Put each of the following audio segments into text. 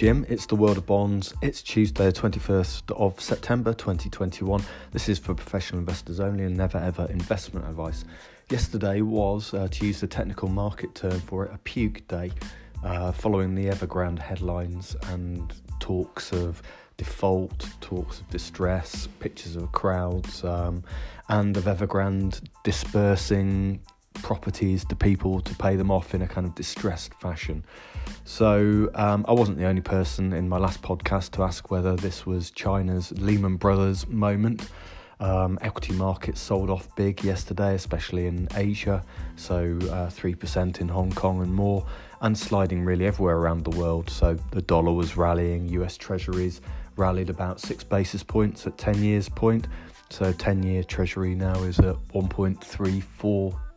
Jim. It's the world of bonds. It's Tuesday, 21st of September 2021. This is for professional investors only and never ever investment advice. Yesterday was, uh, to use the technical market term for it, a puke day, uh, following the Evergrande headlines and talks of default, talks of distress, pictures of crowds, um, and of Evergrande dispersing properties to people to pay them off in a kind of distressed fashion. So um, I wasn't the only person in my last podcast to ask whether this was China's Lehman Brothers moment. Um, equity markets sold off big yesterday, especially in Asia, so uh, 3% in Hong Kong and more, and sliding really everywhere around the world. So the dollar was rallying, US Treasuries rallied about six basis points at 10 years point. So 10 year Treasury now is at 1.34%.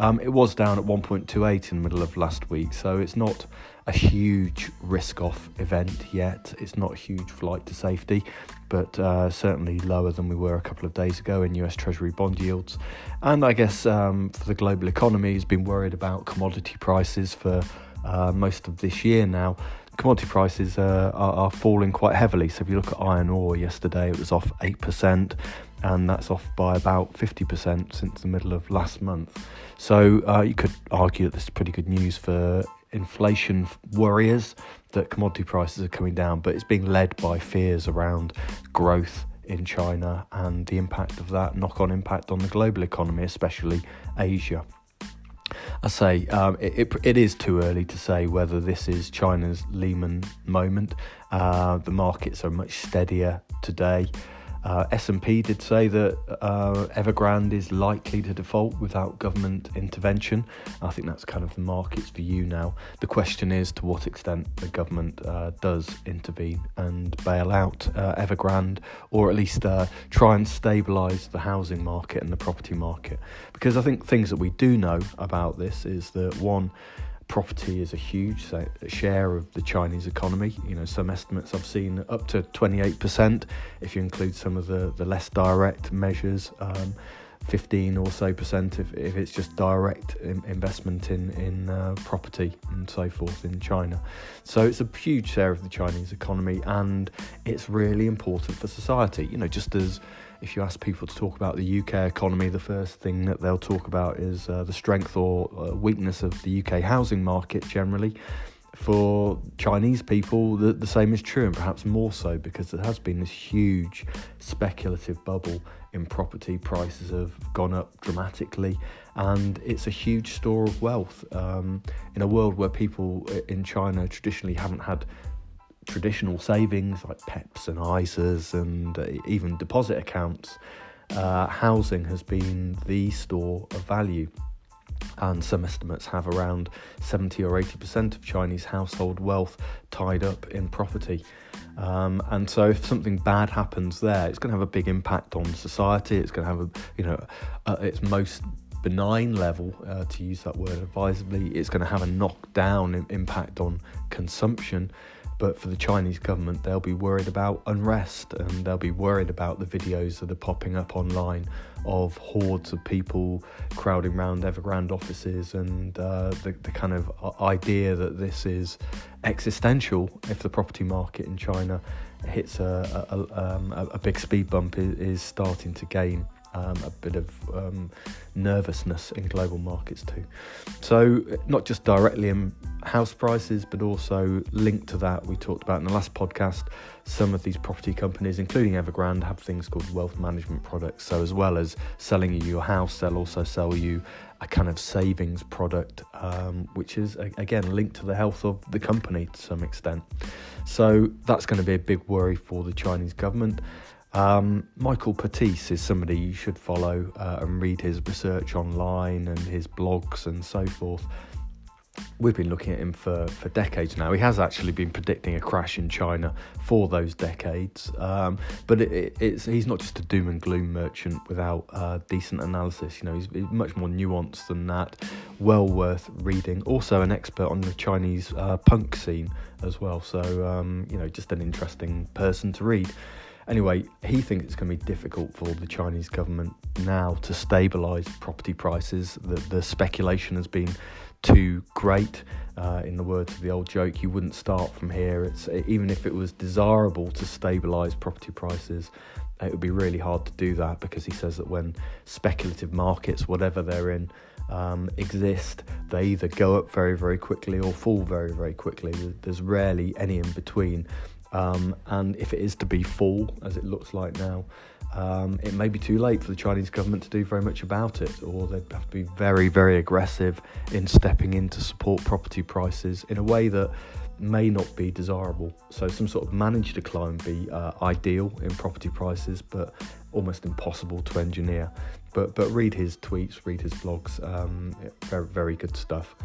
Um, it was down at 1.28 in the middle of last week, so it's not a huge risk off event yet. It's not a huge flight to safety, but uh, certainly lower than we were a couple of days ago in US Treasury bond yields. And I guess um, for the global economy, has been worried about commodity prices for uh, most of this year now commodity prices uh, are, are, falling quite heavily. So if you look at iron ore yesterday, it was off 8%, and that's off by about 50% since the middle of last month. So uh, you could argue that this is pretty good news for inflation worriers that commodity prices are coming down, but it's being led by fears around growth in China and the impact of that knock on impact on the global economy, especially Asia. I say um, it, it, it is too early to say whether this is China's Lehman moment. Uh, the markets are much steadier today. Uh, S&P did say that uh, Evergrande is likely to default without government intervention. I think that's kind of the market's view now. The question is to what extent the government uh, does intervene and bail out uh, Evergrande, or at least uh, try and stabilise the housing market and the property market. Because I think things that we do know about this is that one property is a huge share of the Chinese economy. You know, some estimates I've seen up to 28% if you include some of the, the less direct measures. Um, 15 or so percent if, if it's just direct investment in in uh, property and so forth in China. So it's a huge share of the Chinese economy and it's really important for society. You know, just as if you ask people to talk about the UK economy, the first thing that they'll talk about is uh, the strength or uh, weakness of the UK housing market generally. For Chinese people, the, the same is true, and perhaps more so because there has been this huge speculative bubble in property. Prices have gone up dramatically, and it's a huge store of wealth. Um, in a world where people in China traditionally haven't had traditional savings like PEPs and ISAs and uh, even deposit accounts, uh, housing has been the store of value. And some estimates have around 70 or 80% of Chinese household wealth tied up in property. Um, and so, if something bad happens there, it's going to have a big impact on society. It's going to have a, you know, uh, its most benign level, uh, to use that word advisedly, it's going to have a knockdown impact on consumption. But for the Chinese government, they'll be worried about unrest and they'll be worried about the videos that are popping up online of hordes of people crowding around Evergrande offices and uh, the, the kind of idea that this is existential if the property market in China hits a, a, um, a big speed bump is, is starting to gain um, a bit of um, nervousness in global markets too. So, not just directly in house prices, but also linked to that, we talked about in the last podcast, some of these property companies, including Evergrande, have things called wealth management products. So, as well as selling you your house, they'll also sell you a kind of savings product, um, which is again linked to the health of the company to some extent. So, that's going to be a big worry for the Chinese government. Um, Michael Pettis is somebody you should follow uh, and read his research online and his blogs and so forth. We've been looking at him for, for decades now. He has actually been predicting a crash in China for those decades. Um, but it, it, it's, he's not just a doom and gloom merchant without uh, decent analysis. You know, he's, he's, much more nuanced than that. Well worth reading. Also, an expert on the Chinese uh, punk scene as well. So, um, you know, just an interesting person to read. Anyway, he thinks it's going to be difficult for the Chinese government now to stabilise property prices. The, the speculation has been too great. Uh, in the words of the old joke, you wouldn't start from here. It's even if it was desirable to stabilise property prices, it would be really hard to do that because he says that when speculative markets, whatever they're in, um, exist, they either go up very, very quickly or fall very, very quickly. There's rarely any in between. Um, and if it is to be fall, as it looks like now, um, it may be too late for the Chinese government to do very much about it, or they'd have to be very, very aggressive in stepping in to support property prices in a way that may not be desirable. So, some sort of managed decline would be uh, ideal in property prices, but almost impossible to engineer. But but read his tweets, read his blogs. Um, very very good stuff.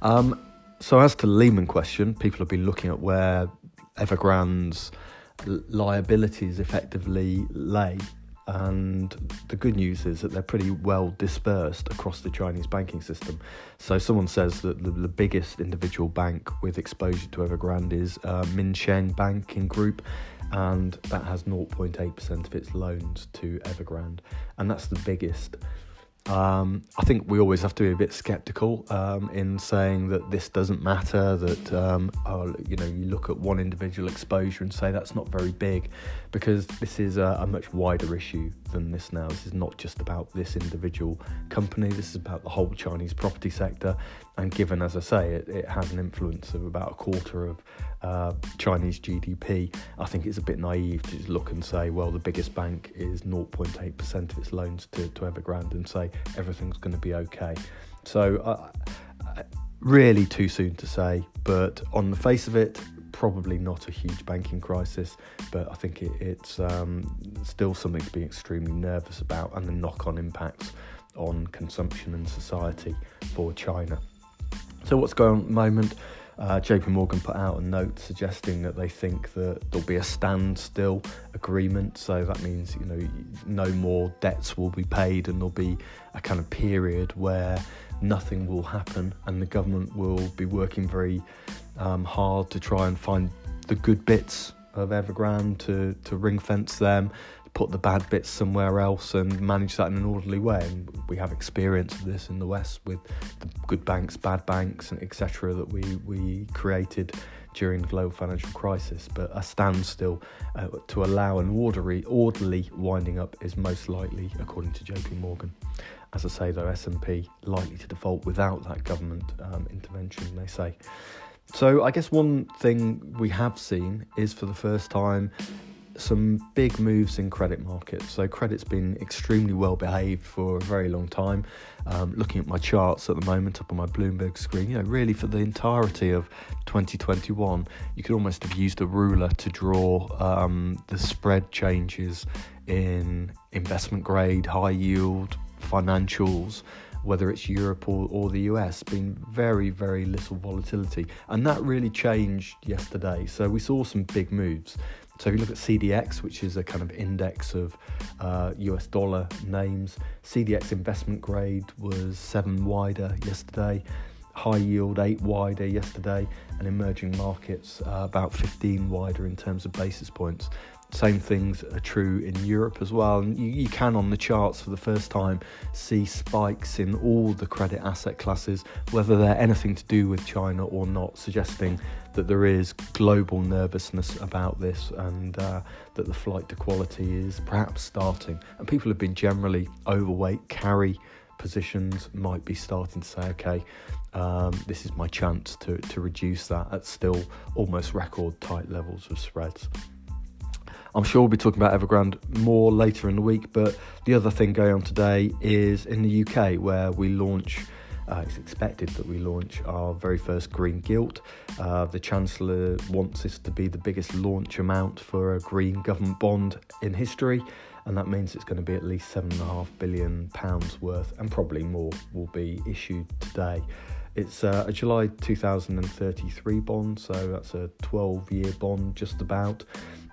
Um, so as to Lehman question, people have been looking at where Evergrande's liabilities effectively lay. And the good news is that they're pretty well dispersed across the Chinese banking system. So, someone says that the, the biggest individual bank with exposure to Evergrande is uh, Minsheng Banking Group, and that has 0.8% of its loans to Evergrande, and that's the biggest. Um, I think we always have to be a bit sceptical um, in saying that this doesn't matter. That um, oh, you know, you look at one individual exposure and say that's not very big, because this is a, a, much wider issue than this. Now, this is not just about this individual company. This is about the whole Chinese property sector, and given, as I say, it, it has an influence of about a quarter of uh, Chinese GDP, I think it's a bit naive to just look and say, well, the biggest bank is 0.8% of its loans to, to Evergrande and say everything's going to be okay. So, uh, really too soon to say, but on the face of it, probably not a huge banking crisis, but I think it, it's um, still something to be extremely nervous about and the knock on impacts on consumption and society for China. So, what's going on at the moment? Uh, JP Morgan put out a note suggesting that they think that there'll be a standstill agreement. So that means you know no more debts will be paid, and there'll be a kind of period where nothing will happen, and the government will be working very um, hard to try and find the good bits of Evergrande to to ring fence them, put the bad bits somewhere else and manage that in an orderly way. And we have experience of this in the West with the good banks, bad banks, and etc. that we we created during the global financial crisis. But a standstill uh, to allow an orderly orderly winding up is most likely, according to J.P. Morgan. As I say, though, S&P likely to default without that government um, intervention. They say. So I guess one thing we have seen is for the first time some big moves in credit markets. So credit's been extremely well behaved for a very long time. Um, looking at my charts at the moment up on my Bloomberg screen, you know, really for the entirety of 2021, you could almost have used a ruler to draw um, the spread changes in investment grade, high yield, financials, whether it's Europe or, or the US, been very, very little volatility. And that really changed yesterday. So we saw some big moves. So if you look at CDX, which is a kind of index of uh, US dollar names, CDX investment grade was seven wider yesterday, high yield eight wider yesterday, and emerging markets uh, about 15 wider in terms of basis points. Same things are true in Europe as well. And you, you, can, on the charts for the first time, see spikes in all the credit asset classes, whether they're anything to do with China or not, suggesting that there is global nervousness about this and uh, that the flight to quality is perhaps starting. And people have been generally overweight, carry positions, might be starting to say, okay, um, this is my chance to, to reduce that at still almost record tight levels of spreads. I'm sure we'll be talking about Evergrande more later in the week, but the other thing going on today is in the UK where we launch. Uh, it's expected that we launch our very first green gilt. Uh, the Chancellor wants this to be the biggest launch amount for a green government bond in history, and that means it's going to be at least seven and a half billion pounds worth, and probably more will be issued today. It's uh, a July 2033 bond, so that's a 12 year bond just about.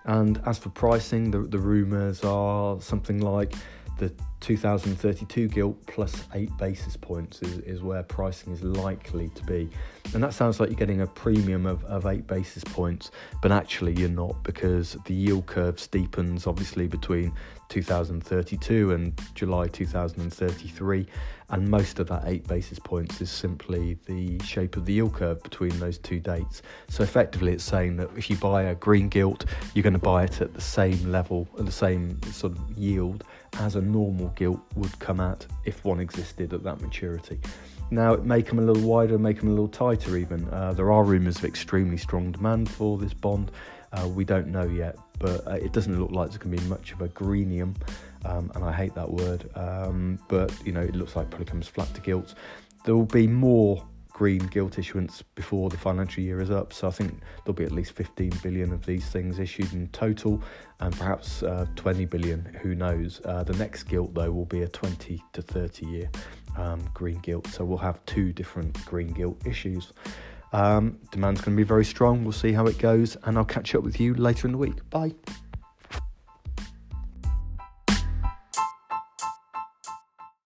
And as for pricing, the, the rumours are something like the 2032 gilt plus eight basis points is, is where pricing is likely to be. And that sounds like you're getting a premium of, of eight basis points, but actually you're not because the yield curve steepens obviously between 2032 and July 2033, and most of that eight basis points is simply the shape of the yield curve between those two dates. So effectively, it's saying that if you buy a green gilt, you're going to buy it at the same level, at the same sort of yield as a normal gilt would come at if one existed at that maturity. Now, it may come a little wider, may come a little tighter even. Uh, there are rumours of extremely strong demand for this bond. Uh, we don't know yet, but uh, it doesn't look like there's going to be much of a greenium, um, and I hate that word. Um, but you know, it looks like probably comes flat to gilt. There will be more green gilt issuance before the financial year is up. So I think there'll be at least 15 billion of these things issued in total, and perhaps uh, 20 billion. Who knows? Uh, the next gilt though will be a 20 to 30 year um, green gilt. So we'll have two different green gilt issues. Um, demand's going to be very strong. We'll see how it goes, and I'll catch up with you later in the week. Bye.